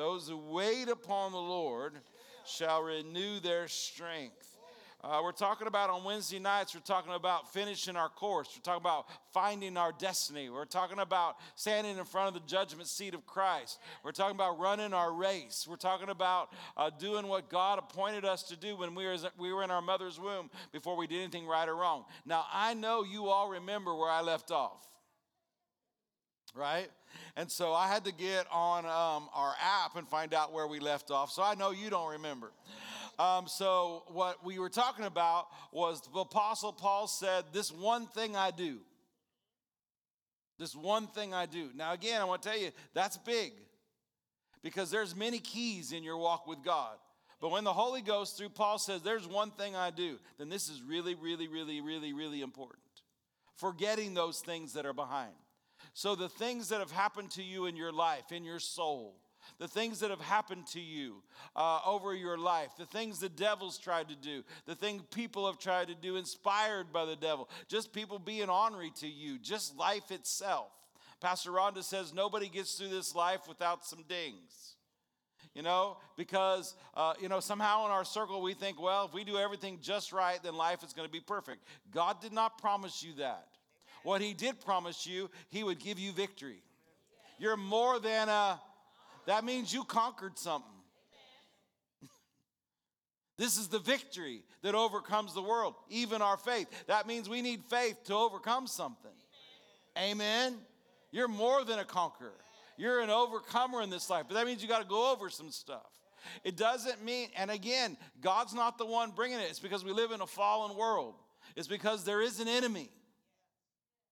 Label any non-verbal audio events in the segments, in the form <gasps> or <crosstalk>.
Those who wait upon the Lord shall renew their strength. Uh, we're talking about on Wednesday nights, we're talking about finishing our course. We're talking about finding our destiny. We're talking about standing in front of the judgment seat of Christ. We're talking about running our race. We're talking about uh, doing what God appointed us to do when we were, we were in our mother's womb before we did anything right or wrong. Now, I know you all remember where I left off right? And so I had to get on um, our app and find out where we left off. So I know you don't remember. Um, so, what we were talking about was the Apostle Paul said, This one thing I do. This one thing I do. Now, again, I want to tell you, that's big because there's many keys in your walk with God. But when the Holy Ghost, through Paul, says, There's one thing I do, then this is really, really, really, really, really important. Forgetting those things that are behind. So, the things that have happened to you in your life, in your soul, the things that have happened to you uh, over your life, the things the devil's tried to do, the things people have tried to do, inspired by the devil, just people being ornery to you, just life itself. Pastor Rhonda says nobody gets through this life without some dings. You know, because, uh, you know, somehow in our circle we think, well, if we do everything just right, then life is going to be perfect. God did not promise you that. What He did promise you, He would give you victory. You're more than a that means you conquered something. <laughs> this is the victory that overcomes the world, even our faith. That means we need faith to overcome something. Amen. You're more than a conqueror. You're an overcomer in this life, but that means you got to go over some stuff. It doesn't mean, and again, God's not the one bringing it. It's because we live in a fallen world. It's because there is an enemy,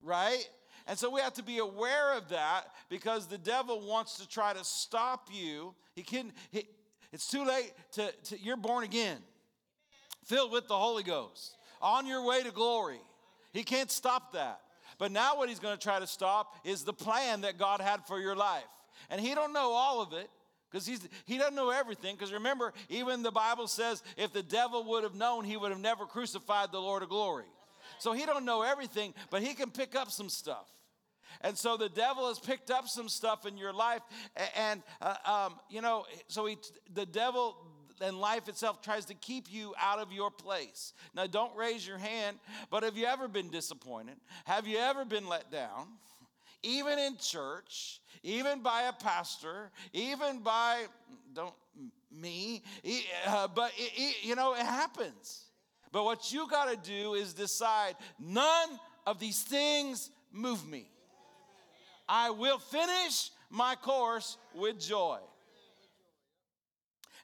right? And so we have to be aware of that because the devil wants to try to stop you. He can he, it's too late to, to you're born again, filled with the Holy Ghost, on your way to glory. He can't stop that. But now what he's going to try to stop is the plan that God had for your life. And he don't know all of it because he's he doesn't know everything because remember even the bible says if the devil would have known he would have never crucified the lord of glory so he don't know everything but he can pick up some stuff and so the devil has picked up some stuff in your life. And, uh, um, you know, so he, the devil and life itself tries to keep you out of your place. Now, don't raise your hand, but have you ever been disappointed? Have you ever been let down? Even in church, even by a pastor, even by, don't, me, uh, but it, you know, it happens. But what you got to do is decide none of these things move me. I will finish my course with joy.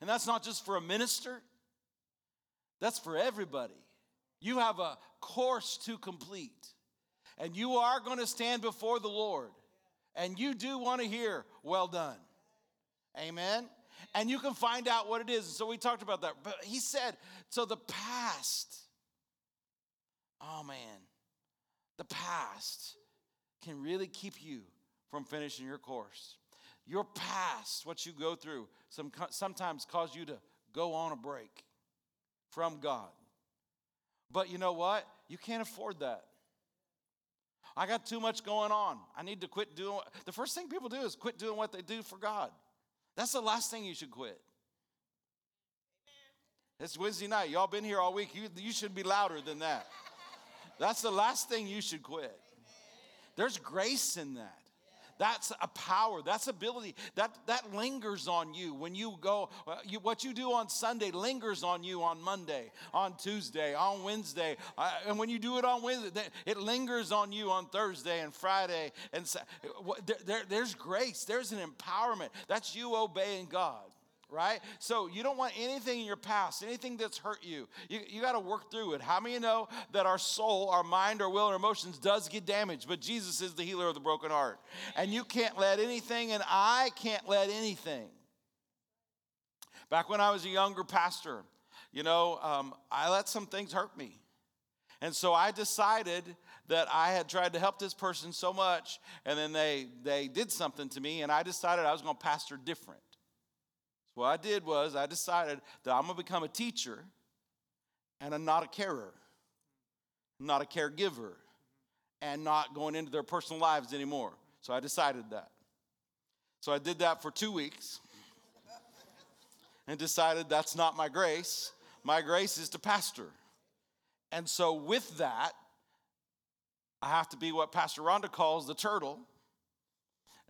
And that's not just for a minister, that's for everybody. You have a course to complete, and you are going to stand before the Lord, and you do want to hear, Well done. Amen. And you can find out what it is. So we talked about that. But he said, So the past, oh man, the past can really keep you from finishing your course. Your past, what you go through, some, sometimes cause you to go on a break from God. But you know what? You can't afford that. I got too much going on. I need to quit doing. The first thing people do is quit doing what they do for God. That's the last thing you should quit. It's Wednesday night. Y'all been here all week. You, you should be louder than that. That's the last thing you should quit. There's grace in that. That's a power. That's ability. That that lingers on you when you go. Uh, you, what you do on Sunday lingers on you on Monday, on Tuesday, on Wednesday, uh, and when you do it on Wednesday, it lingers on you on Thursday and Friday. And there, there, there's grace. There's an empowerment. That's you obeying God right? So you don't want anything in your past, anything that's hurt you. You, you got to work through it. How many know that our soul, our mind, our will, our emotions does get damaged, but Jesus is the healer of the broken heart. And you can't let anything, and I can't let anything. Back when I was a younger pastor, you know, um, I let some things hurt me. And so I decided that I had tried to help this person so much, and then they, they did something to me, and I decided I was going to pastor different. What I did was I decided that I'm going to become a teacher and I'm not a carer, not a caregiver, and not going into their personal lives anymore. So I decided that. So I did that for two weeks. and decided that's not my grace. My grace is to pastor. And so, with that, I have to be what Pastor Rhonda calls the turtle.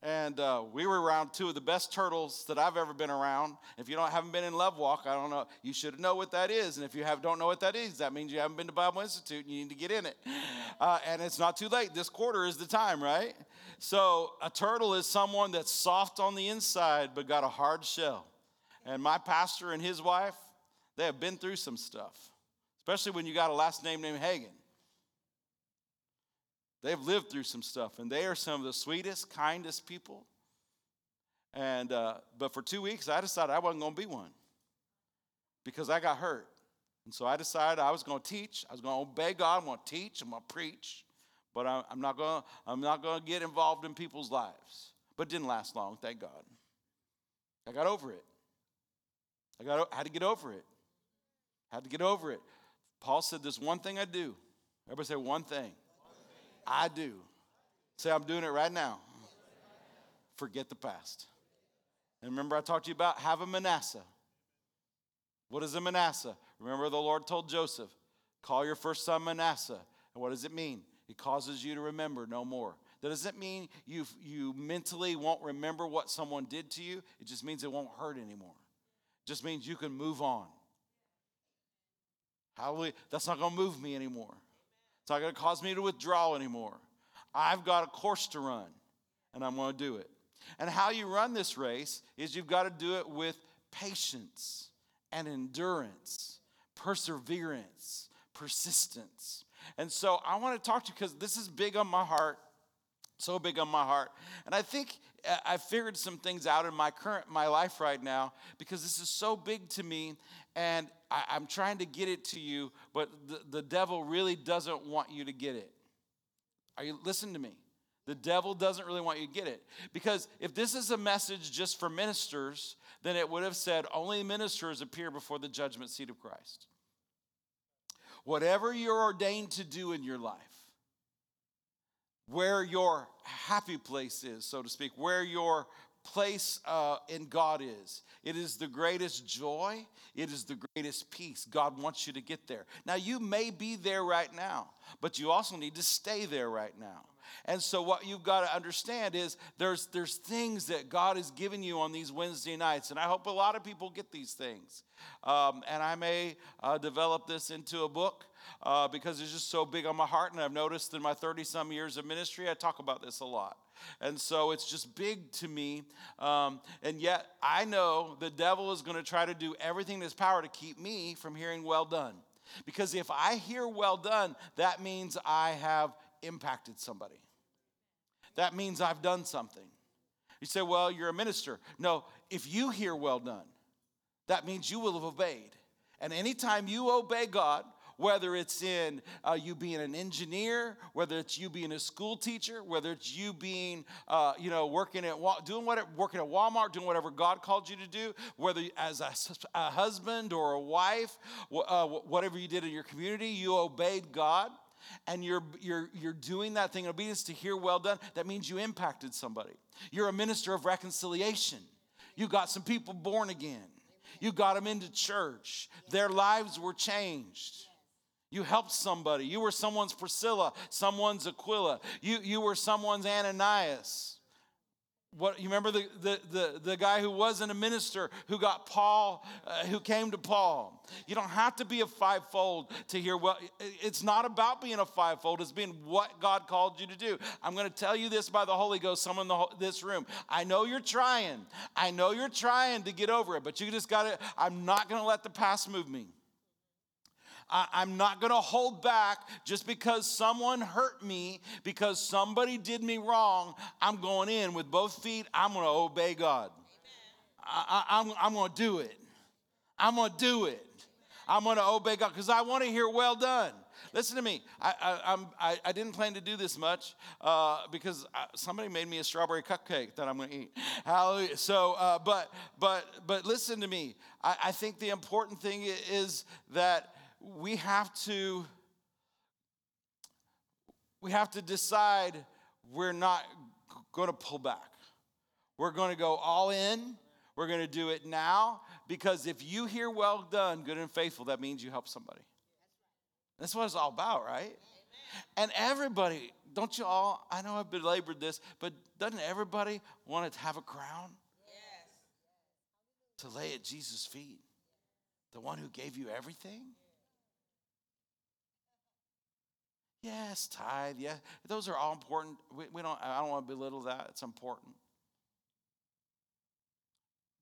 And uh, we were around two of the best turtles that I've ever been around. If you don't haven't been in Love Walk, I don't know. You should know what that is. And if you have don't know what that is, that means you haven't been to Bible Institute and you need to get in it. Uh, and it's not too late. This quarter is the time, right? So a turtle is someone that's soft on the inside but got a hard shell. And my pastor and his wife, they have been through some stuff, especially when you got a last name named Hagin. They've lived through some stuff, and they are some of the sweetest, kindest people. And uh, but for two weeks, I decided I wasn't going to be one because I got hurt, and so I decided I was going to teach. I was going to obey God. I'm going to teach. I'm going to preach, but I'm not going. I'm not going to get involved in people's lives. But it didn't last long, thank God. I got over it. I got I had to get over it. I had to get over it. Paul said, "There's one thing I do." Everybody say one thing. I do. Say, I'm doing it right now. Forget the past. And remember, I talked to you about have a Manasseh. What is a Manasseh? Remember, the Lord told Joseph, call your first son Manasseh. And what does it mean? It causes you to remember no more. That doesn't mean you, you mentally won't remember what someone did to you. It just means it won't hurt anymore. It just means you can move on. Hallelujah. That's not going to move me anymore. It's not going to cause me to withdraw anymore. I've got a course to run, and I'm going to do it. And how you run this race is you've got to do it with patience and endurance, perseverance, persistence. And so I want to talk to you because this is big on my heart, so big on my heart. And I think I figured some things out in my current my life right now because this is so big to me and I, am trying to get it to you, but the, the devil really doesn't want you to get it. Are you listen to me? The devil doesn't really want you to get it. Because if this is a message just for ministers, then it would have said only ministers appear before the judgment seat of Christ. Whatever you're ordained to do in your life, where your happy place is, so to speak, where your place uh, in God is. It is the greatest joy, it is the greatest peace. God wants you to get there. Now, you may be there right now, but you also need to stay there right now. And so, what you've got to understand is there's, there's things that God has given you on these Wednesday nights. And I hope a lot of people get these things. Um, and I may uh, develop this into a book uh, because it's just so big on my heart. And I've noticed in my 30 some years of ministry, I talk about this a lot. And so it's just big to me. Um, and yet I know the devil is going to try to do everything in his power to keep me from hearing well done. Because if I hear well done, that means I have impacted somebody. That means I've done something. You say, well, you're a minister. No, if you hear well done, that means you will have obeyed. And anytime you obey God, whether it's in uh, you being an engineer, whether it's you being a school teacher, whether it's you being, uh, you know, working at doing what working at Walmart, doing whatever God called you to do, whether as a, a husband or a wife, uh, whatever you did in your community, you obeyed God and you're, you're, you're doing that thing in obedience to hear well done, that means you impacted somebody. You're a minister of reconciliation. You got some people born again. You got them into church. Their lives were changed. You helped somebody. You were someone's Priscilla, someone's Aquila. You, you were someone's Ananias. What, you remember the, the, the, the guy who wasn't a minister who got Paul, uh, who came to Paul? You don't have to be a fivefold to hear well. It's not about being a fivefold, it's being what God called you to do. I'm going to tell you this by the Holy Ghost, someone in the, this room. I know you're trying. I know you're trying to get over it, but you just got to, I'm not going to let the past move me. I, am not going to hold back just because someone hurt me, because somebody did me wrong. I'm going in with both feet. I'm going to obey God. I, I, I'm, I'm going to do it. I'm going to do it. I'm going to obey God because I want to hear well done. Listen to me. I, I, I, I didn't plan to do this much uh, because I, somebody made me a strawberry cupcake that I'm going to eat. Hallelujah. So, uh, but but but listen to me. I, I think the important thing is that we have to we have to decide we're not going to pull back. We're going to go all in. We're going to do it now because if you hear well done, good and faithful, that means you help somebody. That's what it's all about, right? And everybody, don't you all, I know I've belabored this, but doesn't everybody want to have a crown? Yes. To lay at Jesus' feet? The one who gave you everything? Yes, tithe, yeah. Those are all important. We, we don't, I don't want to belittle that. It's important.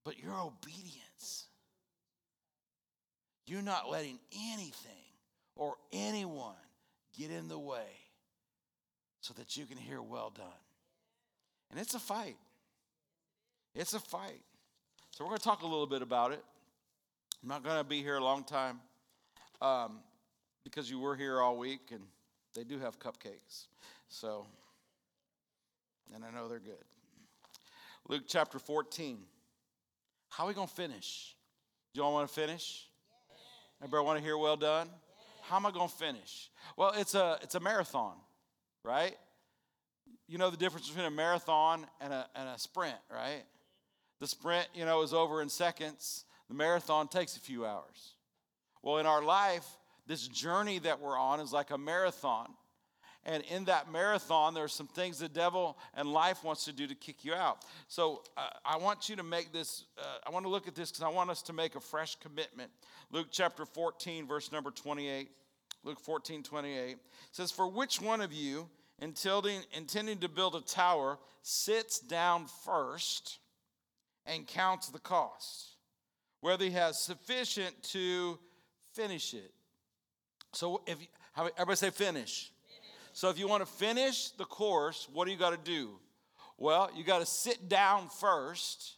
But your obedience, you're not letting anything or anyone get in the way so that you can hear well done. And it's a fight. It's a fight. So we're going to talk a little bit about it. I'm not going to be here a long time um, because you were here all week and they do have cupcakes. So, and I know they're good. Luke chapter 14. How are we going to finish? Do you all want to finish? Everybody want to hear well done? How am I going to finish? Well, it's a, it's a marathon, right? You know the difference between a marathon and a, and a sprint, right? The sprint, you know, is over in seconds. The marathon takes a few hours. Well, in our life, this journey that we're on is like a marathon. And in that marathon, there are some things the devil and life wants to do to kick you out. So uh, I want you to make this, uh, I want to look at this because I want us to make a fresh commitment. Luke chapter 14, verse number 28. Luke 14, 28 says, For which one of you, intending, intending to build a tower, sits down first and counts the cost, whether he has sufficient to finish it? So if you, everybody say finish. So if you want to finish the course, what do you got to do? Well, you got to sit down first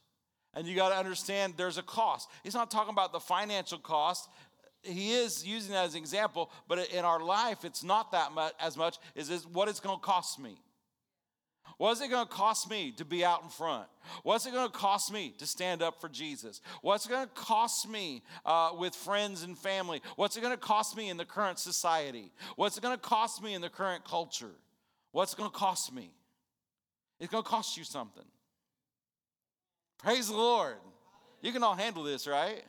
and you got to understand there's a cost. He's not talking about the financial cost. He is using that as an example, but in our life, it's not that much as much as what it's going to cost me. What's it going to cost me to be out in front? What's it going to cost me to stand up for Jesus? What's it going to cost me uh, with friends and family? What's it going to cost me in the current society? What's it going to cost me in the current culture? What's it going to cost me? It's going to cost you something. Praise the Lord. You can all handle this, right?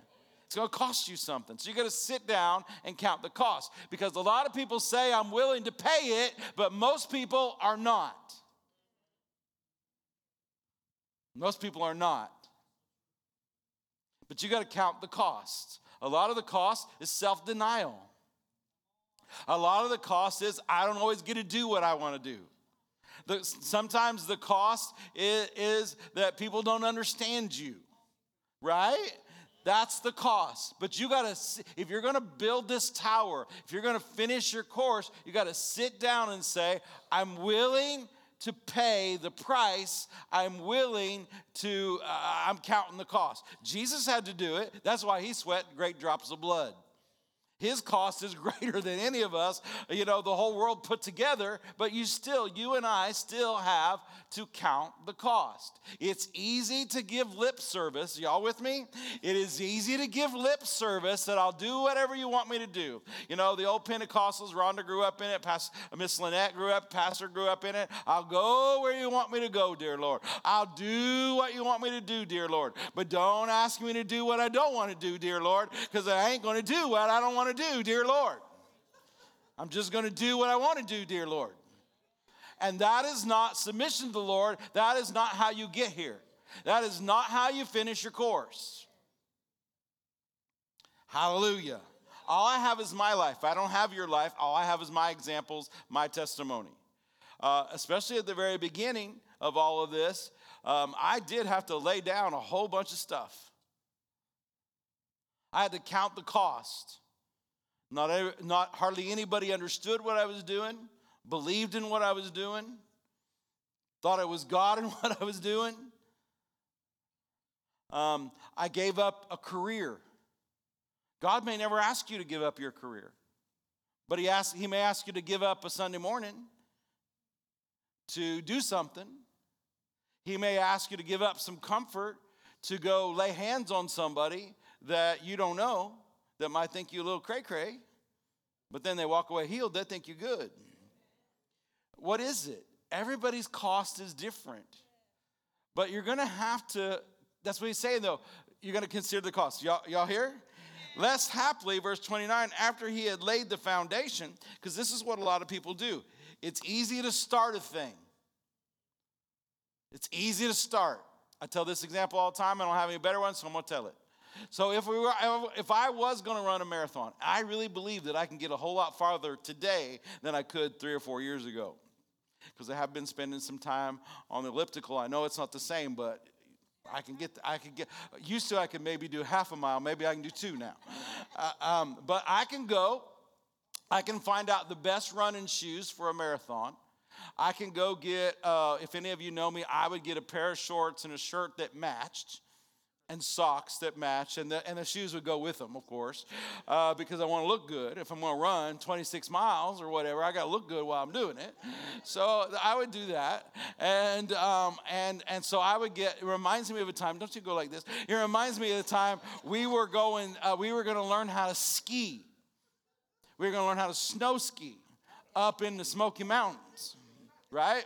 It's going to cost you something. So you got to sit down and count the cost because a lot of people say, I'm willing to pay it, but most people are not. Most people are not. But you got to count the cost. A lot of the cost is self denial. A lot of the cost is I don't always get to do what I want to do. The, sometimes the cost is, is that people don't understand you, right? That's the cost. But you got to, if you're going to build this tower, if you're going to finish your course, you got to sit down and say, I'm willing to pay the price. I'm willing to, uh, I'm counting the cost. Jesus had to do it. That's why he sweat great drops of blood. His cost is <laughs> greater than any of us, you know, the whole world put together, but you still, you and I still have to count the cost. It's easy to give lip service. Y'all with me? It is easy to give lip service that I'll do whatever you want me to do. You know, the old Pentecostals, Rhonda grew up in it, Pastor, Miss Lynette grew up, Pastor grew up in it. I'll go where you want me to go, dear Lord. I'll do what you want me to do, dear Lord. But don't ask me to do what I don't want to do, dear Lord, because I ain't going to do what I don't want to do, dear Lord. I'm just going to do what I want to do, dear Lord. And that is not submission to the Lord. That is not how you get here. That is not how you finish your course. Hallelujah. All I have is my life. I don't have your life. All I have is my examples, my testimony. Uh, especially at the very beginning of all of this, um, I did have to lay down a whole bunch of stuff. I had to count the cost. Not, not hardly anybody understood what I was doing, believed in what I was doing, thought it was God in <laughs> what I was doing. Um, I gave up a career. God may never ask you to give up your career, but he, ask, he may ask you to give up a Sunday morning to do something. He may ask you to give up some comfort to go lay hands on somebody that you don't know that might think you a little cray cray, but then they walk away healed, they think you're good. What is it? Everybody's cost is different. But you're to have to That's what he's saying, though. You're to consider the cost. Y'all, y'all here? Less happily, verse 29, after he had laid the foundation, because this is what a lot of people do. It's easy to start a thing. It's easy to start. I tell this example all the time. I don't have any better ones, so I'm going to tell it. So if we were, if I was going to run a marathon, I really believe that I can get a whole lot farther today than I could three or four years ago, because I have been spending some time on the elliptical. I know it's not the same, but I can get, I can get, used to I could maybe do half a mile, maybe I can do two now. <laughs> Uh, um, but I can go, I can find out the best running shoes for a marathon. I can go get, uh, if any of you know me, I would get a pair of shorts and a shirt that matched and socks that match, and the, and the shoes would go with them, of course, uh, because I want to look good. If I'm going to run 26 miles or whatever, I got to look good while I'm doing it. So I would do that, and um, and and so I would get. It reminds me of a time. Don't you go like this? It reminds me of the time we were going. Uh, we were going to learn how to ski. We were going to learn how to snow ski up in the Smoky Mountains, right?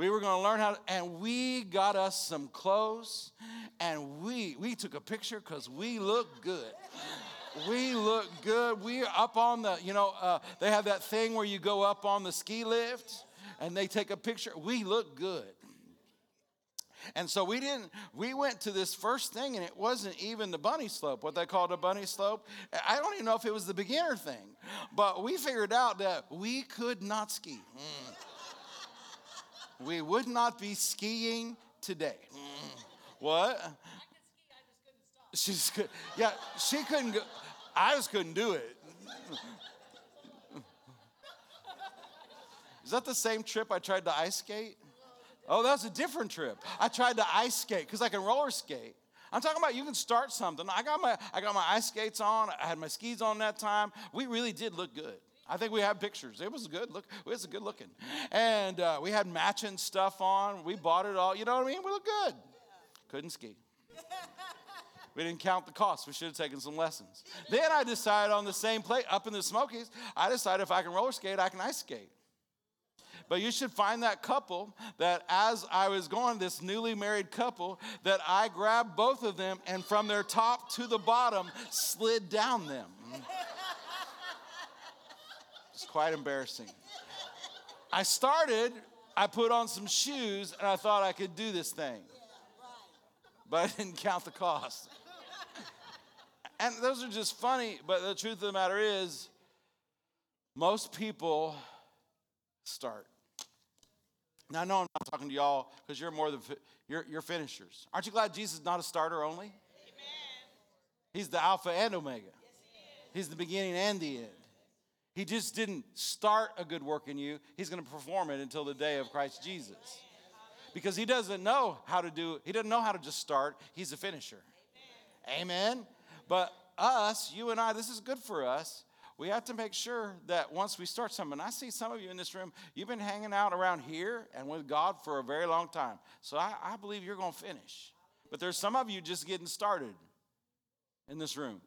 We were going to learn how to, and we got us some clothes and we we took a picture because we look good. We look good. We are up on the, you know, uh, they have that thing where you go up on the ski lift and they take a picture. We look good. And so we didn't, we went to this first thing and it wasn't even the bunny slope, what they called a bunny slope. I don't even know if it was the beginner thing, but we figured out that we could not ski. Mm we would not be skiing today. What? She just could, yeah, she couldn't go. I just couldn't do it. Is that the same trip I tried to ice skate? Oh, that's a different trip. I tried to ice skate because I can roller skate. I'm talking about you can start something. I got my I got my ice skates on. I had my skis on that time. We really did look good. I think we have pictures. It was good. Look, it was good looking, and uh, we had matching stuff on. We bought it all. You know what I mean? We looked good. Couldn't ski. We didn't count the cost. We should have taken some lessons. Then I decided on the same plate up in the Smokies. I decided if I can roller skate, I can ice skate. But you should find that couple that as I was going, this newly married couple, that I grabbed both of them and from their top to the bottom slid down them quite embarrassing. I started, I put on some shoes, and I thought I could do this thing. But I didn't count the cost. And those are just funny, but the truth of the matter is, most people start. Now, I know I'm not talking to y'all because you're more than you're, you're finishers. Aren't you glad Jesus is not a starter only? Amen. He's the Alpha and Omega. Yes, he He's the beginning and the end. He just didn't start a good work in you, He's going to perform it until the day of Christ Jesus. Because He doesn't know how to do, He doesn't know how to just start, He's a finisher. Amen. But us, you and I, this is good for us. We have to make sure that once we start something, I see some of you in this room, you've been hanging out around here and with God for a very long time. So I, I believe you're going to finish. But there's some of you just getting started in this room.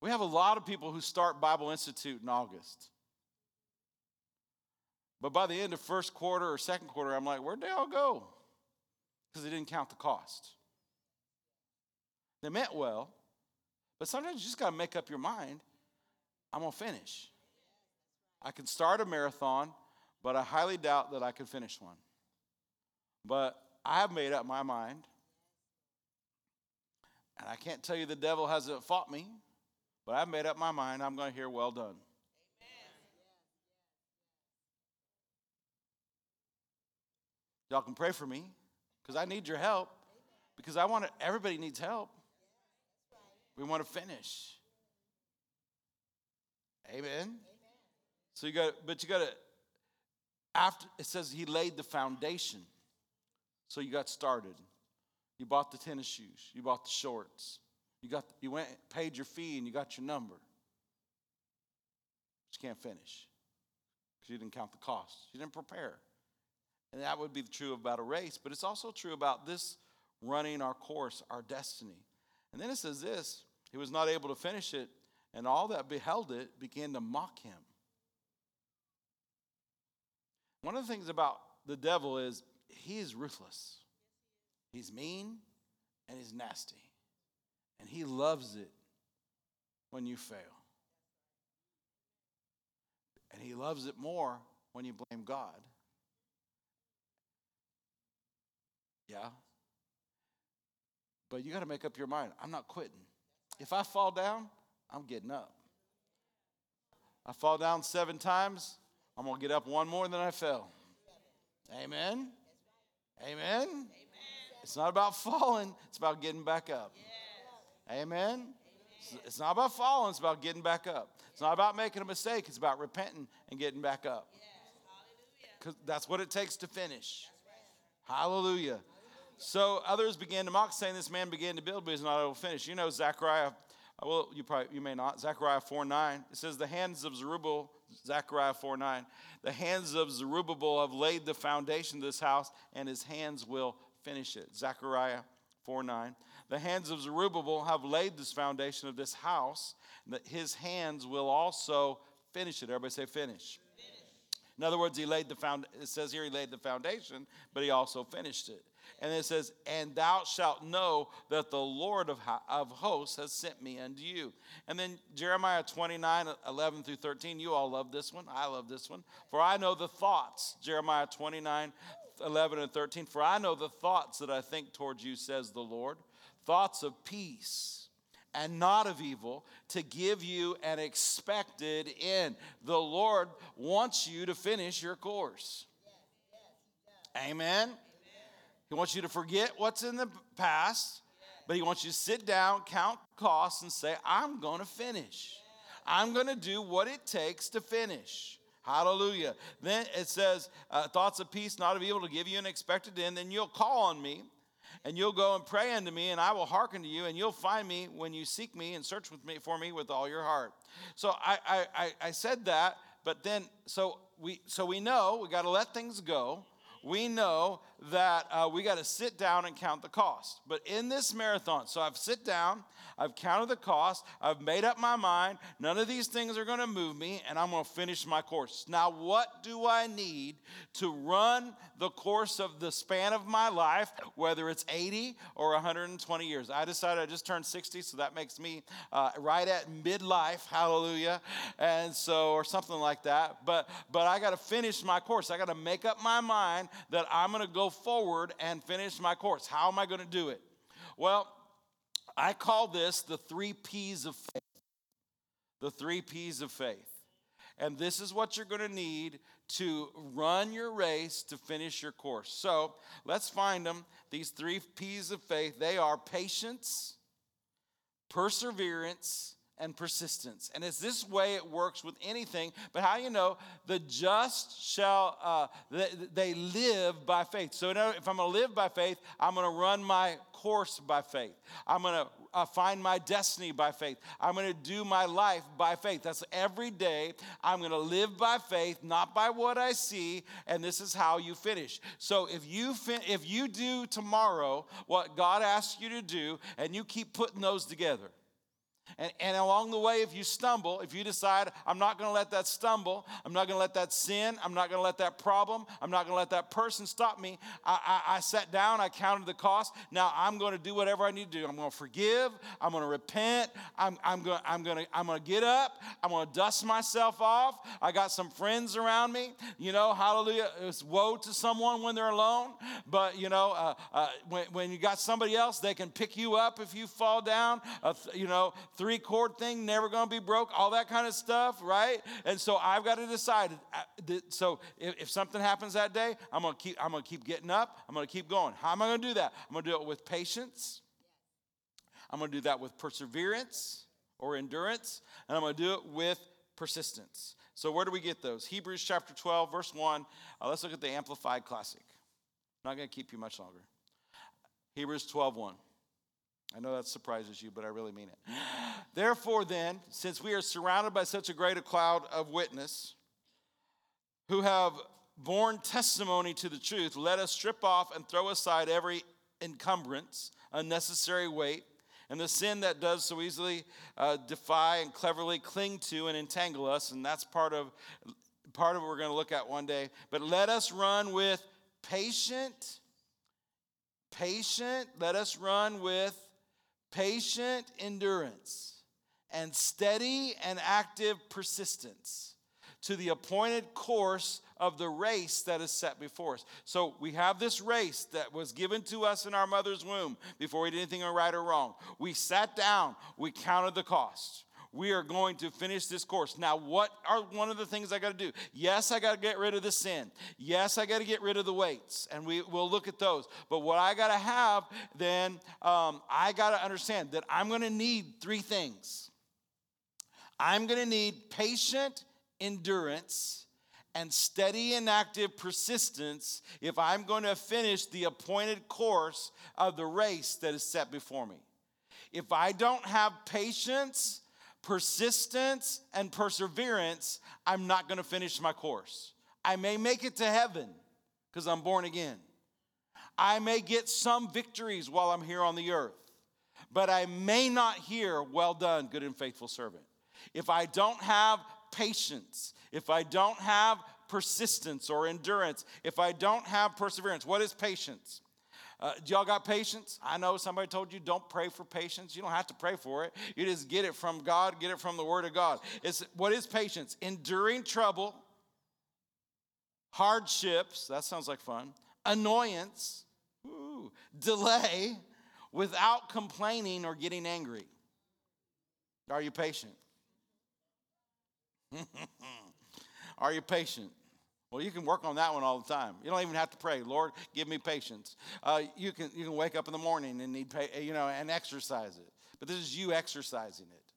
We have a lot of people who start Bible Institute in August. But by the end of first quarter or second quarter, I'm like, where'd they all go? Because they didn't count the cost. They meant well, but sometimes you just got to make up your mind I'm going to finish. I can start a marathon, but I highly doubt that I could finish one. But I have made up my mind. And I can't tell you the devil hasn't fought me. But I've made up my mind. I'm going to hear, well done. Y'all can pray for me because I need your help. Because I want to, everybody needs help. We want to finish. Amen. So you got, but you got to, after it says he laid the foundation. So you got started. You bought the tennis shoes, you bought the shorts, you got you went paid your fee and you got your number. But you can't finish because you didn't count the cost. You didn't prepare. And that would be true about a race, but it's also true about this running our course, our destiny. And then it says this he was not able to finish it, and all that beheld it began to mock him. One of the things about the devil is he is ruthless. He's mean and he's nasty. And he loves it when you fail. And he loves it more when you blame God. Yeah. But you got to make up your mind. I'm not quitting. If I fall down, I'm getting up. I fall down seven times, I'm going to get up one more than I fell. Amen. Amen. Amen. It's not about falling, it's about getting back up. Amen. It's not about falling, it's about getting back up. It's not about making a mistake, it's about repenting and getting back up. Because that's what it takes to finish. Hallelujah. So others began to mock, saying, This man began to build, but he's not able to finish. You know, Zechariah, uh, well, you probably you may not. Zechariah 4 9. It says, The hands of Zerubbabel, Zechariah 4 9, the hands of Zerubbabel have laid the foundation of this house, and his hands will finish it. Zechariah 4 9. The hands of Zerubbabel have laid this foundation of this house, that his hands will also finish it. Everybody say, finish. In other words, he laid the found. It says here he laid the foundation, but he also finished it. And it says, "And thou shalt know that the Lord of, of hosts has sent me unto you." And then Jeremiah 29, 11 through 13. You all love this one. I love this one. For I know the thoughts. Jeremiah 29, 11 and 13. For I know the thoughts that I think towards you, says the Lord, thoughts of peace and not of evil, to give you an expected end. The Lord wants you to finish your course. Amen. He wants you to forget what's in the past, but He wants you to sit down, count costs, and say, I'm going to finish. I'm going to do what it takes to finish. Hallelujah. Then it says, uh, thoughts of peace, not of evil, to give you an expected end. Then you'll call on me and you'll go and pray unto me, and I will hearken to you, and you'll find me when you seek me and search with me for me with all your heart. So I, I, I said that, but then so we so we know we got to let things go. We know that uh, we got to sit down and count the cost. But in this marathon, so I've sit down, I've counted the cost, I've made up my mind. None of these things are going to move me, and I'm going to finish my course. Now, what do I need to run the course of the span of my life, whether it's 80 or 120 years? I decided I just turned 60, so that makes me uh, right at midlife. Hallelujah, and so or something like that. But but I got to finish my course. I got to make up my mind that I'm going to go forward and finish my course. How am I going to do it? Well, I call this the three P's of faith. The three P's of faith. And this is what you're going to need to run your race to finish your course. So let's find them. These three P's of faith they are patience, perseverance, and persistence. And it's this way it works with anything. But how you know the just shall uh, they, live by faith. So if I'm to live by faith, I'm to run my course by faith. I'm to uh, find my destiny by faith. I'm to do my life by faith. That's every day. I'm to live by faith, not by what I see. And this is how you finish. So if you fin- if you do tomorrow what God asks you to do, and you keep putting those together and, and along the way, if you stumble, if you decide, I'm not going to let that stumble, I'm not going to let that sin, I'm not going to let that problem, I'm not going to let that person stop me. I, I, I sat down, I counted the cost. Now I'm going to do whatever I need to do. I'm going to forgive, I'm going to repent, I'm, I'm going I'm going to I'm going to get up, I'm going to dust myself off. I got some friends around me, you know, hallelujah. It's woe to someone when they're alone, but you know, uh, uh, when, when you got somebody else, they can pick you up if you fall down. Uh, you know, three chord thing never to be broke, all that kind of stuff, right? And so I've got to decide. Uh, so if, something happens that day, I'm to keep I'm to keep getting up. I'm to keep going. How am I to do that? I'm to do it with patience. I'm to do that with perseverance or endurance, and I'm to do it with persistence. So where do we get those? Hebrews chapter 12, verse 1. Uh, let's look at the Amplified Classic. I'm not to keep you much longer. Hebrews 12, 1. I know that surprises you, but I really mean it. <gasps> Therefore, then, since we are surrounded by such a great cloud of witness who have borne testimony to the truth, let us strip off and throw aside every encumbrance, unnecessary weight, and the sin that does so easily uh, defy and cleverly cling to and entangle us. And that's part of part of what we're going to look at one day. But let us run with patient patient, let us run with patient endurance and steady and active persistence to the appointed course of the race that is set before us. So we have this race that was given to us in our mother's womb before we did anything right or wrong. We sat down, we counted the cost. We are going to finish this course. Now, what are one of the things I got to do? Yes, I got to get rid of the sin. Yes, I got to get rid of the weights, and we will look at those. But what I got to have, then, um, I got to understand that I'm going to need three things. I'm going to need patient endurance and steady and active persistence if I'm going to finish the appointed course of the race that is set before me. If I don't have patience, persistence, and perseverance, I'm not going to finish my course. I may make it to heaven because I'm born again. I may get some victories while I'm here on the earth, but I may not hear, Well done, good and faithful servant. If I don't have patience, if I don't have persistence or endurance, if I don't have perseverance, what is patience? Uh, y'all got patience? I know somebody told you don't pray for patience. You don't have to pray for it. You just get it from God, get it from the Word of God. It's what is patience? Enduring trouble, hardships. That sounds like fun. Annoyance, ooh, delay, without complaining or getting angry. Are you patient? <laughs> Are you patient? Well, you can work on that one all the time. You don't even have to pray, Lord, give me patience. Uh, you can you can wake up in the morning and need pay, you know and exercise it. But this is you exercising it.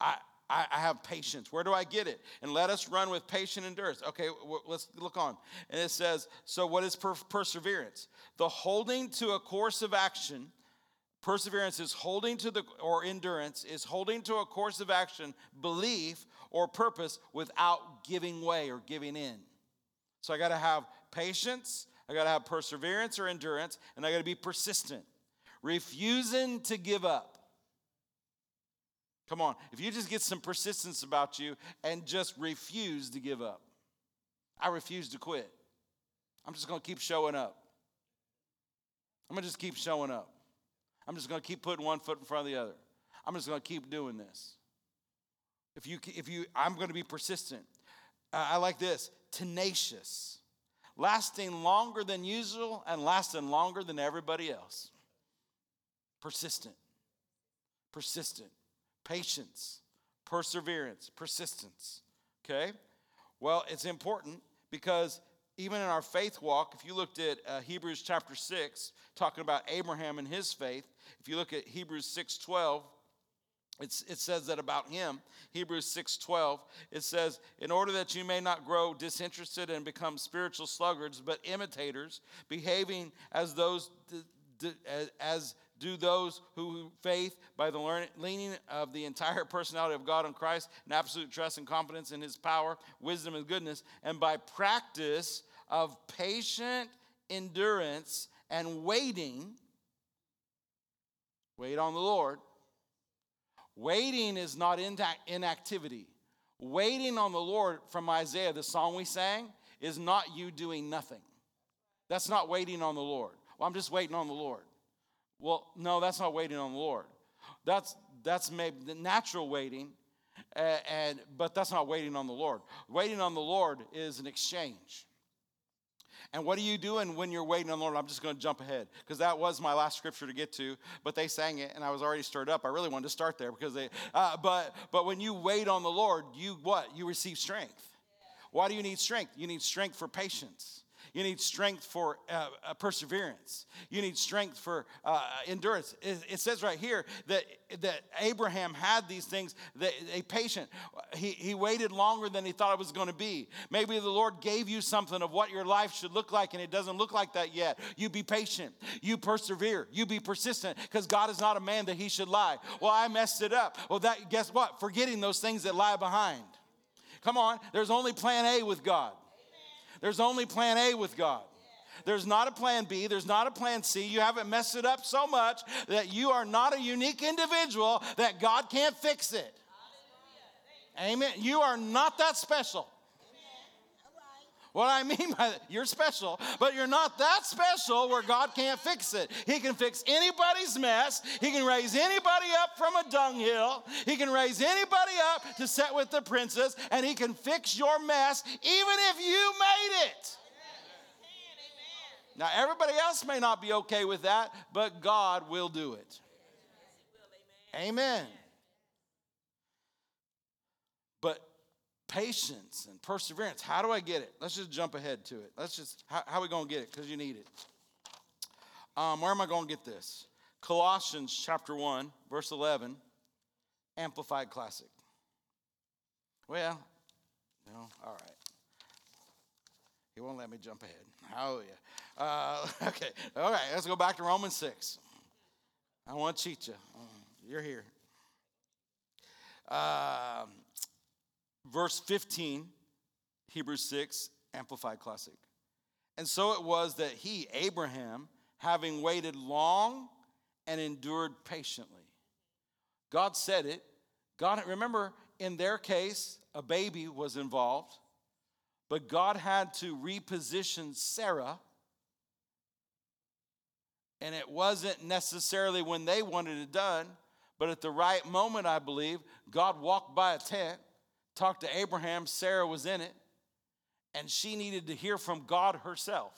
I, I, have patience. Where do I get it? And let us run with patient endurance. Okay, let's look on. And it says, so what is per- perseverance? The holding to a course of action. Perseverance is holding to the, or endurance is holding to a course of action, belief, or purpose without giving way or giving in. So I got to have patience, I got to have perseverance or endurance, and I got to be persistent, refusing to give up. Come on, if you just get some persistence about you and just refuse to give up. I refuse to quit. I'm just going to keep showing up. I'm going to just keep showing up. I'm just going to keep putting one foot in front of the other. I'm just going to keep doing this. If you, if you, I'm going to be persistent. Uh, I like this tenacious, lasting longer than usual and lasting longer than everybody else. Persistent, persistent, patience, perseverance, persistence. Okay? Well, it's important because even in our faith walk, if you looked at uh, Hebrews chapter 6, talking about Abraham and his faith, if you look at Hebrews 6 12, it's, it says that about him hebrews 6.12 it says in order that you may not grow disinterested and become spiritual sluggards but imitators behaving as those as do those who faith by the learning, leaning of the entire personality of god in christ and absolute trust and confidence in his power wisdom and goodness and by practice of patient endurance and waiting wait on the lord Waiting is not in inactivity. Waiting on the Lord from Isaiah, the song we sang, is not you doing nothing. That's not waiting on the Lord. Well, I'm just waiting on the Lord. Well, no, that's not waiting on the Lord. That's that's maybe the natural waiting, uh, and but that's not waiting on the Lord. Waiting on the Lord is an exchange. And what are you doing when you're waiting on the Lord? I'm just going to jump ahead because that was my last scripture to get to, but they sang it and I was already stirred up. I really wanted to start there because they, uh, but, but when you wait on the Lord, you what? You receive strength. Why do you need strength? You need strength for patience. You need strength for uh, uh, perseverance. You need strength for uh, endurance. It, it, says right here that, that Abraham had these things, that a patient. He, he waited longer than he thought it was going to be. Maybe the Lord gave you something of what your life should look like, and it doesn't look like that yet. You be patient. You persevere. You be persistent, because God is not a man that he should lie. Well, I messed it up. Well, that guess what? Forgetting those things that lie behind. Come on, there's only plan A with God. There's only plan A with God. There's not a plan B. There's not a plan C. You haven't messed it up so much that you are not a unique individual that God can't fix it. Amen. You are not that special. What I mean by that, you're special, but you're not that special where God can't fix it. He can fix anybody's mess. He can raise anybody up from a dunghill. He can raise anybody up to set with the princess, and He can fix your mess even if you made it. Now, everybody else may not be okay with that, but God will do it. Amen. But patience and perseverance, how do I get it? Let's just jump ahead to it. Let's just, how, how are we going to get it? Because you need it. Um, where am I going to get this? Colossians chapter 1, verse 11, Amplified Classic. Well, no, all right. He won't let me jump ahead. Oh, yeah. Uh, <laughs> okay, all right, let's go back to Romans 6. I want to cheat you. You're here. Uh, verse 15, Hebrews 6, Amplified Classic. And so it was that he, Abraham, having waited long and endured patiently. God said it. God, remember, in their case, a baby was involved, but God had to reposition Sarah. And it wasn't necessarily when they wanted it done, but at the right moment, I believe, God walked by a tent, talked to Abraham, Sarah was in it, and she needed to hear from God herself.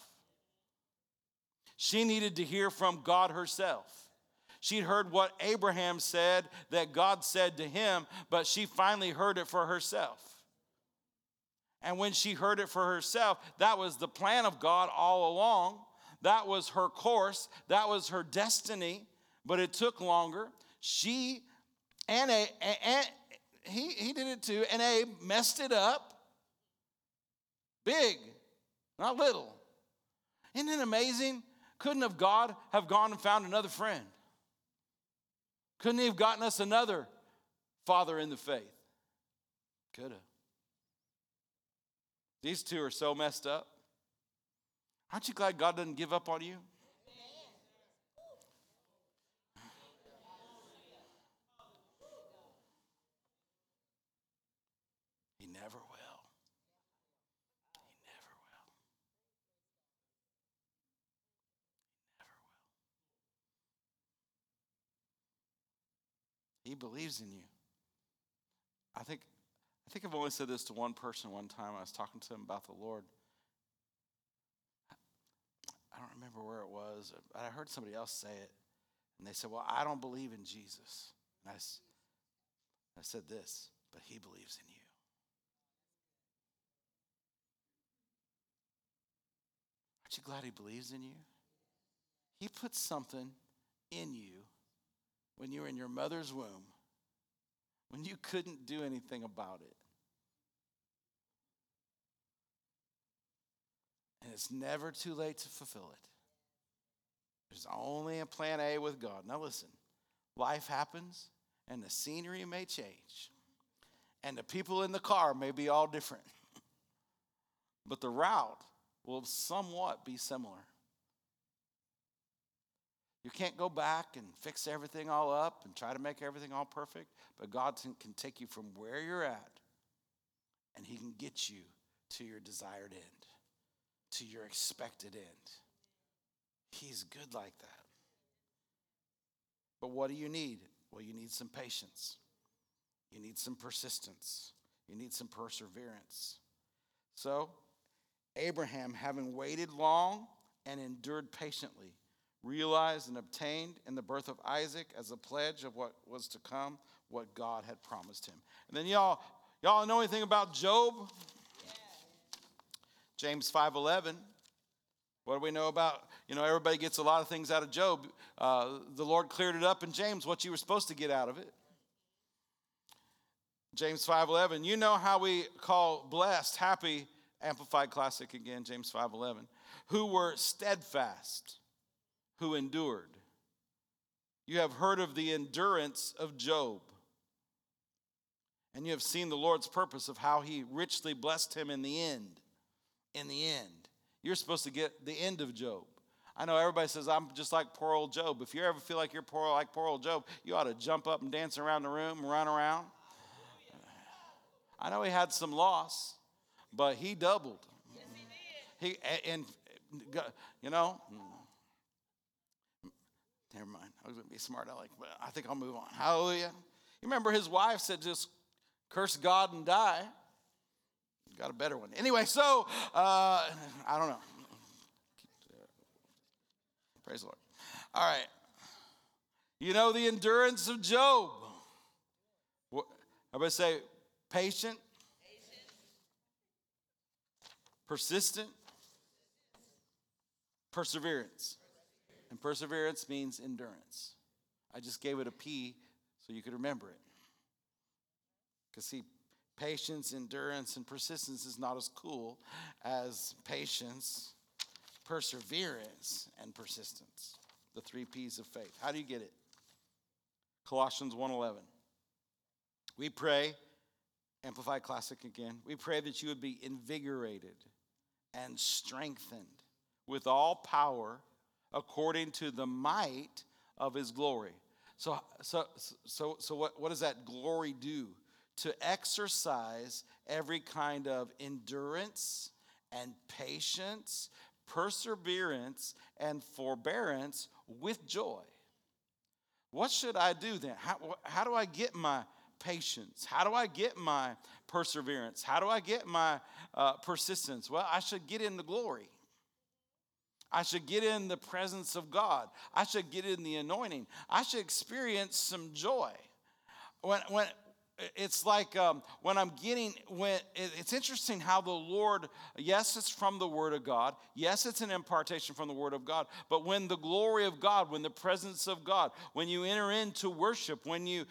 She needed to hear from God herself. She'd heard what Abraham said that God said to him, but she finally heard it for herself. And when she heard it for herself, that was the plan of God all along. That was her course, that was her destiny, but it took longer. She and a and he he did it too, and Abe messed it up. Big, not little. Isn't it amazing? Couldn't have God have gone and found another friend? Couldn't he have gotten us another father in the faith? Could have. These two are so messed up. Aren't you glad God doesn't give up on you? He believes in you. I think, I think I've only said this to one person one time. I was talking to him about the Lord. I don't remember where it was. I heard somebody else say it. And they said, Well, I don't believe in Jesus. And I, I said this, but he believes in you. Aren't you glad he believes in you? He put something in you when you were in your mother's womb, when you couldn't do anything about it. And it's never too late to fulfill it. There's only a plan A with God. Now, listen, life happens and the scenery may change, and the people in the car may be all different, <laughs> but the route will somewhat be similar. You can't go back and fix everything all up and try to make everything all perfect, but God can take you from where you're at and He can get you to your desired end, to your expected end. He's good like that. But what do you need? Well, you need some patience, you need some persistence, you need some perseverance. So, Abraham, having waited long and endured patiently, realized and obtained in the birth of Isaac as a pledge of what was to come, what God had promised him. And then y'all, y'all know anything about Job? James 5:11. What do we know about? You know, everybody gets a lot of things out of Job. Uh, the Lord cleared it up in James what you were supposed to get out of it. James 5:11. You know how we call blessed, happy, amplified classic again, James 5:11, who were steadfast who endured. You have heard of the endurance of Job. And you have seen the Lord's purpose of how he richly blessed him in the end. In the end. You're supposed to get the end of Job. I know everybody says, I'm just like poor old Job. If you ever feel like you're poor, like poor old Job, you ought to jump up and dance around the room and run around. I know he had some loss, but he doubled. Yes, he and you know. Never mind. I was going to be smart aleck, but I think I'll move on. Hallelujah. You remember his wife said, just curse God and die. Got a better one. Anyway, so uh, I don't know. Praise the Lord. All right. You know the endurance of Job. Everybody say patient, patient. persistent, perseverance. And perseverance means endurance. I just gave it a P so you could remember it. Because, see, patience, endurance, and persistence is not as cool as patience, perseverance, and persistence. The three P's of faith. How do you get it? Colossians 1:11. We pray, Amplified Classic again. We pray that you would be invigorated and strengthened with all power according to the might of his glory. So, so, so, so what, what does that glory do? To exercise every kind of endurance and patience, perseverance, and forbearance with joy. What should I do then? How, how do I get my patience? How do I get my perseverance? How do I get my uh, persistence? Well, I should get in the glory. I should get in the presence of God. I should get in the anointing. I should experience some joy. When, when, it's like um, when I'm getting, when it's interesting how the Lord, yes, it's from the Word of God. Yes, it's an impartation from the Word of God. But when the glory of God, when the presence of God, when you enter into worship, when you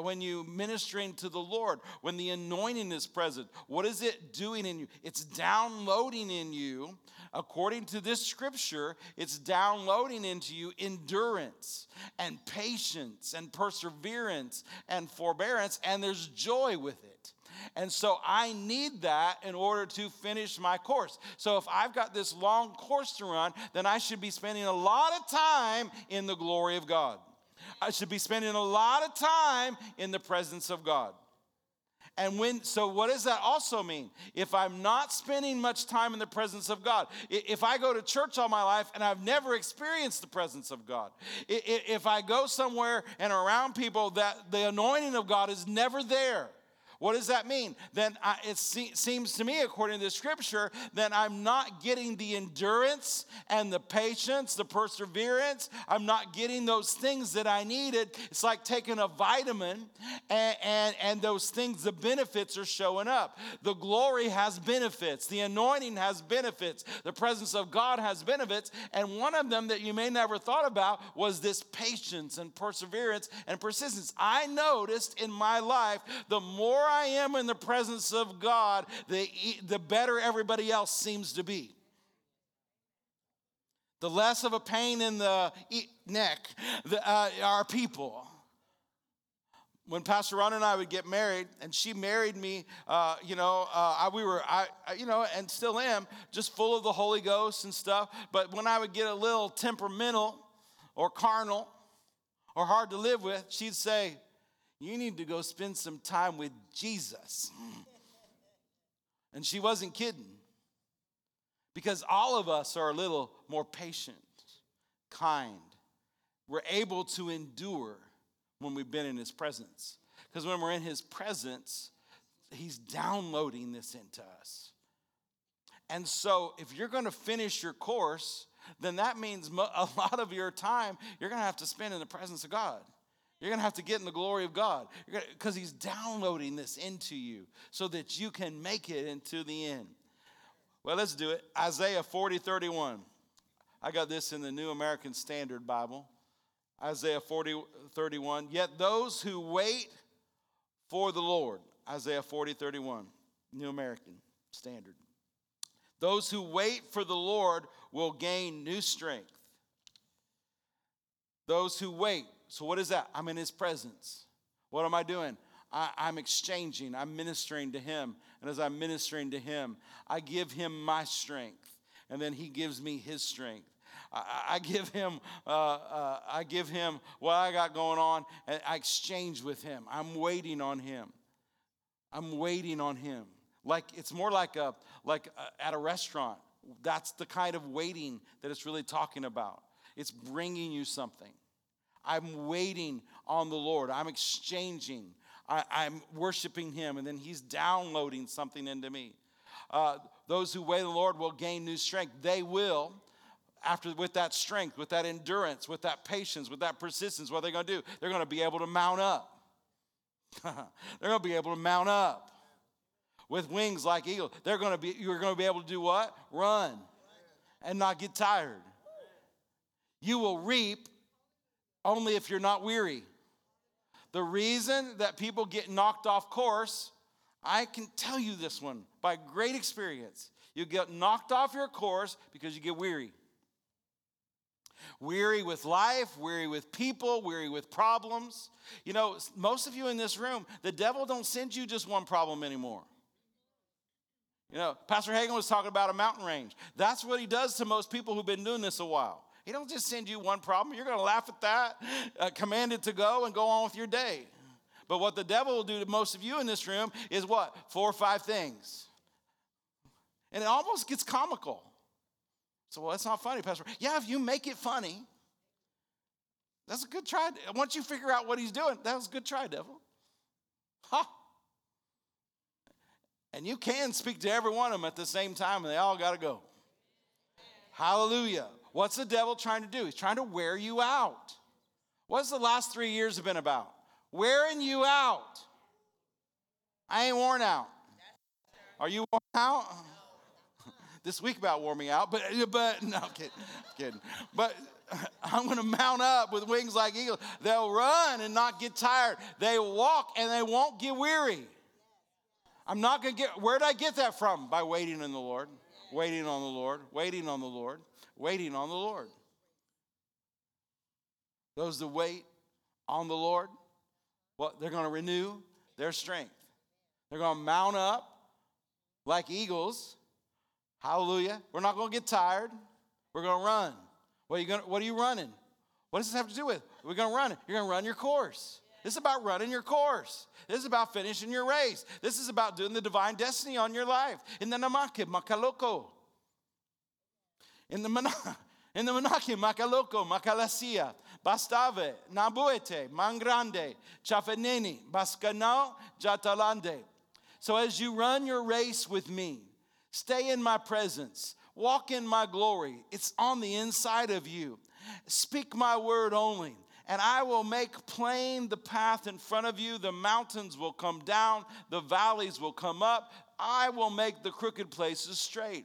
when you ministering to the Lord, when the anointing is present, what is it doing in you? It's downloading in you according to this scripture, it's downloading into you endurance and patience and perseverance and forbearance, and there's joy with it. And so I need that in order to finish my course. So if I've got this long course to run, then I should be spending a lot of time in the glory of God. I should be spending a lot of time in the presence of God. And when, so what does that also mean? If I'm not spending much time in the presence of God, if I go to church all my life and I've never experienced the presence of God, if I go somewhere and around people that the anointing of God is never there, what does that mean? Then I, it se- seems to me, according to the scripture, that I'm not getting the endurance and the patience, the perseverance. I'm not getting those things that I needed. It's like taking a vitamin, and, and, and those things, the benefits are showing up. The glory has benefits, the anointing has benefits, the presence of God has benefits. And one of them that you may never thought about was this patience and perseverance and persistence. I noticed in my life, the more I am in the presence of God, the, the better everybody else seems to be. The less of a pain in the neck the, uh, are people. When Pastor Ron and I would get married, and she married me, uh, you know, uh, I, we were, I, you know, and still am, just full of the Holy Ghost and stuff. But when I would get a little temperamental or carnal or hard to live with, she'd say, you need to go spend some time with Jesus. And she wasn't kidding. Because all of us are a little more patient, kind. We're able to endure when we've been in his presence. Because when we're in his presence, he's downloading this into us. And so, if you're going to finish your course, then that means <laughs> a lot of your time you're going to have to spend in the presence of God. You're going to have to get in the glory of God because He's downloading this into you so that you can make it into the end. Well, let's do it. Isaiah 40 31. I got this in the New American Standard Bible. Isaiah 40 31. Yet those who wait for the Lord. Isaiah 40 31. New American Standard. Those who wait for the Lord will gain new strength. Those who wait so, what is that? I'm in his presence. What am I doing? I, am exchanging, I'm ministering to him. And as I'm ministering to him, I give him my strength. And then he gives me his strength. I, I give him, uh, uh, I give him what I got going on, and I exchange with him. I'm waiting on him. I'm waiting on him. Like it's more like a like a, at a restaurant That's the kind of waiting that it's really talking about. It's bringing you something. I'm waiting on the Lord. I'm exchanging. I, am worshiping Him, and then He's downloading something into me. Uh, those who wait the Lord will gain new strength. They will, after with that strength, with that endurance, with that patience, with that persistence. What are they going to do? They're going to be able to mount up. <laughs> they're going to be able to mount up with wings like eagles. They're going to be. You're going to be able to do what? Run, and not get tired. You will reap only if you're not weary. The reason that people get knocked off course, I can tell you this one by great experience. You get knocked off your course because you get weary. Weary with life, weary with people, weary with problems. You know, most of you in this room, the devil don't send you just one problem anymore. You know, Pastor Hagin was talking about a mountain range. That's what he does to most people who've been doing this a while. He don't just send you one problem. You're going to laugh at that, uh, command it to go, and go on with your day. But what the devil will do to most of you in this room is what? Four or five things. And it almost gets comical. So, well, that's not funny, Pastor. Yeah, if you make it funny, that's a good try. Once you figure out what he's doing, that was a good try, devil. Ha! And you can speak to every one of them at the same time, and they all got to go. Hallelujah. What's the devil trying to do? He's trying to wear you out. What's the last three years have been about? Wearing you out. I ain't worn out. Are you worn out? <laughs> this week about warming out, but but no, kidding, kidding. But <laughs> I'm going to mount up with wings like eagles. They'll run and not get tired. They walk and they won't get weary. I'm not going to get. Where did I get that from? By waiting on the Lord, waiting on the Lord, waiting on the Lord waiting on the Lord. Those that wait on the Lord, well, they're going to renew their strength. They're going to mount up like eagles. Hallelujah. We're not going to get tired. We're going to run. What are you, going what are you running? What does this have to do with? We're going to run. You're going to run your course. This is about running your course. This is about finishing your race. This is about doing the divine destiny on your life. In the namake, makaloko. In the, in the Menachem, <laughs> Macaloco, Macalasia, Bastave, Nabuete, Mangrande, Chafeneni, Bascanao, Jatalande. So as you run your race with me, stay in my presence, walk in my glory. It's on the inside of you. Speak my word only and I will make plain the path in front of you. The mountains will come down, the valleys will come up. I will make the crooked places straight.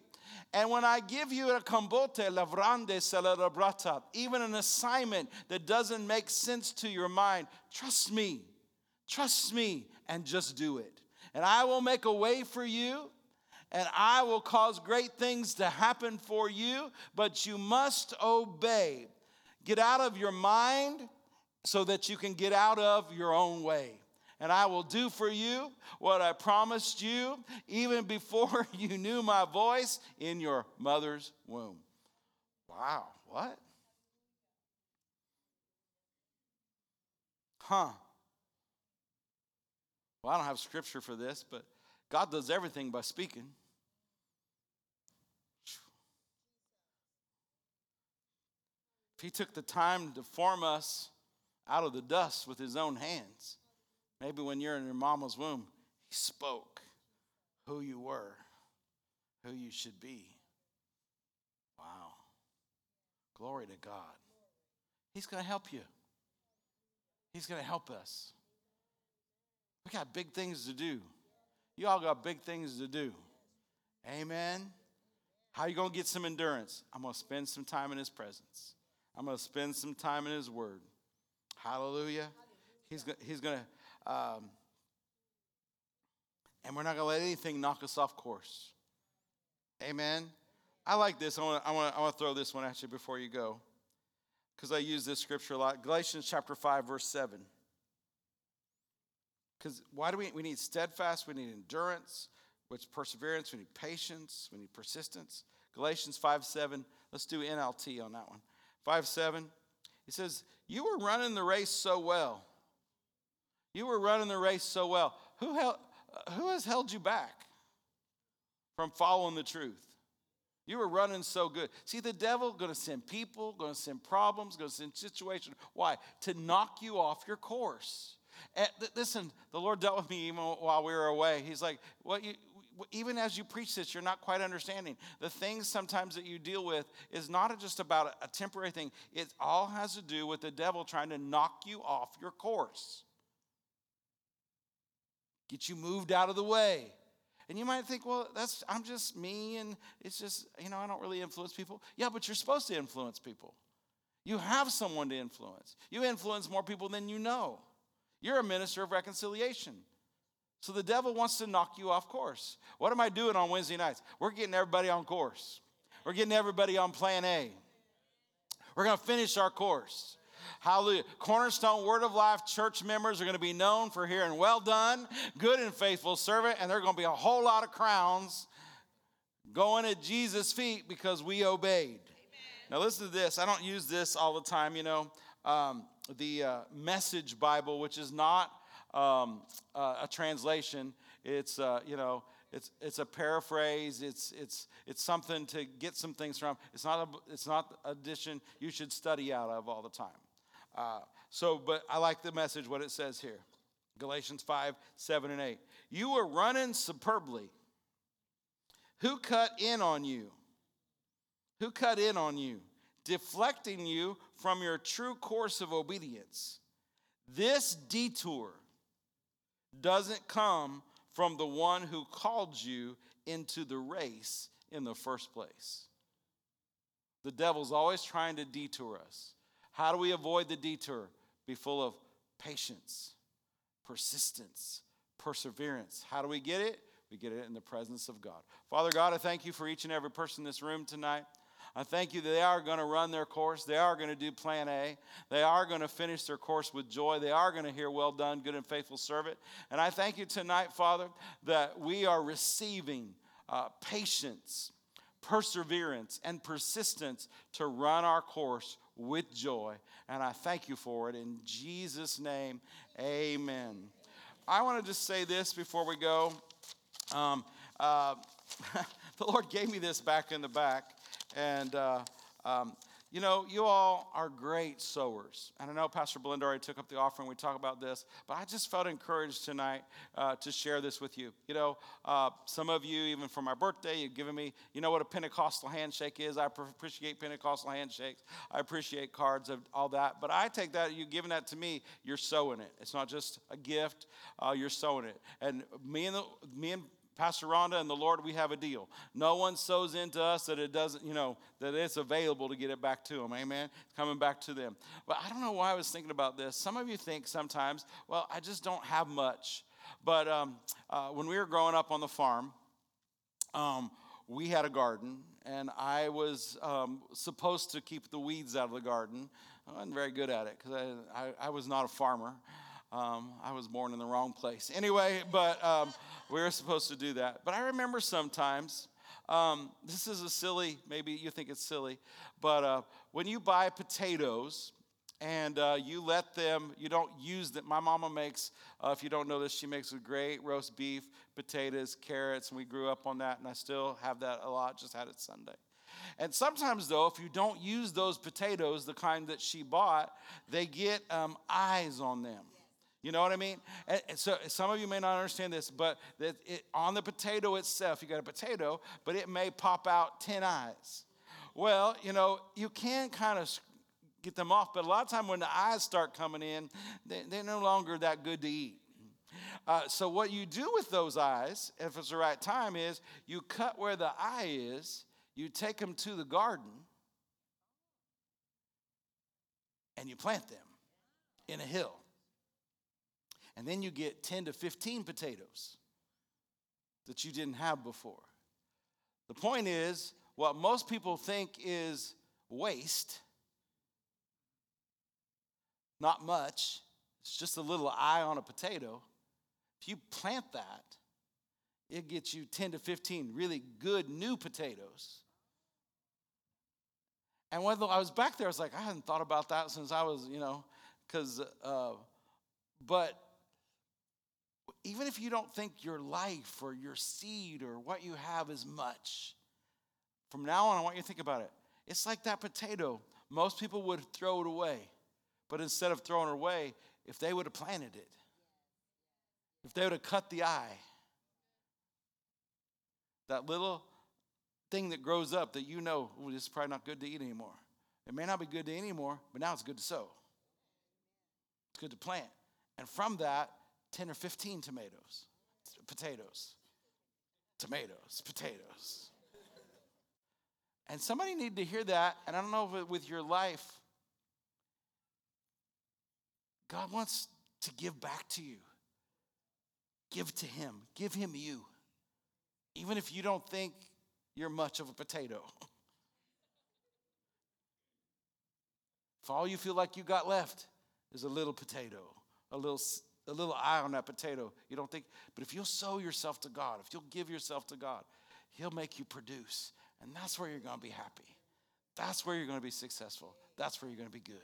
And when I give you a cambote lavrande celebrata, even an assignment that doesn't make sense to your mind, trust me, trust me, and just do it. And I will make a way for you, and I will cause great things to happen for you, but you must obey. Get out of your mind so that you can get out of your own way and I will do for you what I promised you even before <laughs> you knew my voice in your mother's womb. Wow, what? Huh. Well, I don't have scripture for this, but God does everything by speaking. If He took the time to form us out of the dust with His own hands, Maybe when you're in your mama's womb, he spoke who you were, who you should be. Wow. Glory to God. He's going to help you. He's going to help us. We got big things to do. You all got big things to do. Amen. How are you going to get some endurance? I'm going to spend some time in his presence. I'm going to spend some time in his word. Hallelujah. He's, he's going to um, and we're not going to let anything knock us off course. Amen. I like this. I want to I want I want to throw this one at you before you go. Because I use this scripture a lot. Galatians chapter 5, verse 7. Because why do we we need steadfast, we need endurance, which perseverance, we need patience, we need persistence. Galatians 5 7. Let's do NLT on that one. 5 7. He says, You were running the race so well. You were running the race so well. Who, who has held you back from following the truth? You were running so good. See, the devil going to send people, going to send problems, going to send situations. Why? To knock you off your course. And listen, the Lord dealt with me even while we were away. He's like, "Well, you, even as you preach this, you're not quite understanding. The things sometimes that you deal with is not just about a temporary thing. It all has to do with the devil trying to knock you off your course, get you moved out of the way." And you might think, well, that's I'm just me and it's just, you know, I don't really influence people. Yeah, but you're supposed to influence people. You have someone to influence. You influence more people than you know. You're a minister of reconciliation. So the devil wants to knock you off course. What am I doing on Wednesday nights? We're getting everybody on course. We're getting everybody on plan A. We're going to finish our course. Hallelujah. Cornerstone Word of Life church members are going to be known for hearing, well done, good and faithful servant, and there are going to be a whole lot of crowns going at Jesus' feet because we obeyed. Amen. Now, listen to this. I don't use this all the time, you know. Um, the uh, Message Bible, which is not um, uh, a translation, it's, uh, you know, it's, it's a paraphrase. It's, it's, it's something to get some things from. It's not, a, it's not addition you should study out of all the time. Uh, so, but I like the message, what it says here Galatians 5, 7, and 8. You were running superbly. Who cut in on you? Who cut in on you? Deflecting you from your true course of obedience. This detour doesn't come from the one who called you into the race in the first place. The devil's always trying to detour us. How do we avoid the detour? Be full of patience, persistence, perseverance. How do we get it? We get it in the presence of God. Father God, I thank you for each and every person in this room tonight. I thank you that they are going to run their course. They are going to do plan A. They are going to finish their course with joy. They are going to hear, Well done, good and faithful servant. And I thank you tonight, Father, that we are receiving uh, patience, perseverance, and persistence to run our course with joy. And I thank you for it. In Jesus' name, amen. I want to just say this before we go. Um, uh, <laughs> the Lord gave me this back in the back. And uh, um, you know, you all are great sowers. And I know Pastor Belinda already took up the offering. We talk about this. But I just felt encouraged tonight uh, to share this with you. You know, uh, some of you, even for my birthday, you've given me, you know what a Pentecostal handshake is. I appreciate Pentecostal handshakes. I appreciate cards of all that. But I take that, you giving that to me, you're sowing it. It's not just a gift, uh, you're sowing it. And me and, the, me and Pastor Rhonda and the Lord, we have a deal. No one sows into us that it doesn't, you know, that it's available to get it back to them. Amen. Coming back to them. But I don't know why I was thinking about this. Some of you think sometimes, well, I just don't have much. But um, uh, when we were growing up on the farm, um, we had a garden, and I was um, supposed to keep the weeds out of the garden. I wasn't very good at it because I, I, I, was not a farmer. Um, I was born in the wrong place. Anyway, but um, we were supposed to do that. But I remember sometimes, um, this is a silly, maybe you think it's silly, but uh, when you buy potatoes, and uh, you let them, you don't use them. My mama makes, uh, if you don't know this, she makes a great roast beef, potatoes, carrots, and we grew up on that, and I still have that a lot, just had it Sunday. And sometimes, though, if you don't use those potatoes, the kind that she bought, they get um, eyes on them. You know what I mean? And, so some of you may not understand this, but that it, on the potato itself, you got a potato, but it may pop out 10 eyes. Well, you know, you can kind of get them off, but a lot of time when the eyes start coming in, they, they're no longer that good to eat. Uh, so what you do with those eyes, if it's the right time, is you cut where the eye is, you take them to the garden, and you plant them in a hill and then you get 10 to 15 potatoes that you didn't have before. The point is, what most people think is waste, not much, it's just a little eye on a potato. If you plant that, it gets you 10 to 15 really good new potatoes. And when I was back there, I was like, I hadn't thought about that since I was, you know, because, uh, but even if you don't think your life or your seed or what you have is much, From now on, I want you to think about it. It's like that potato. Most people would throw it away. But instead of throwing it away, if they would have planted it, if they would have cut the eye, that little thing that grows up that you know, oh, this is probably not good to eat anymore. It may not be good to eat anymore, but now it's good to sow. It's good to plant. And from that, 10 or 15 tomatoes, potatoes, tomatoes, potatoes. And somebody needed to hear that. And I don't know if with your life, God wants to give back to you. Give to Him, give Him you. Even if you don't think you're much of a potato. <laughs> If all you feel like you got left is a little potato, a little, a little eye on that potato, you don't think, but if you'll sow yourself to God, if you'll give yourself to God, He'll make you produce. And that's where you're going to be happy. That's where you're going to be successful. That's where you're going to be good.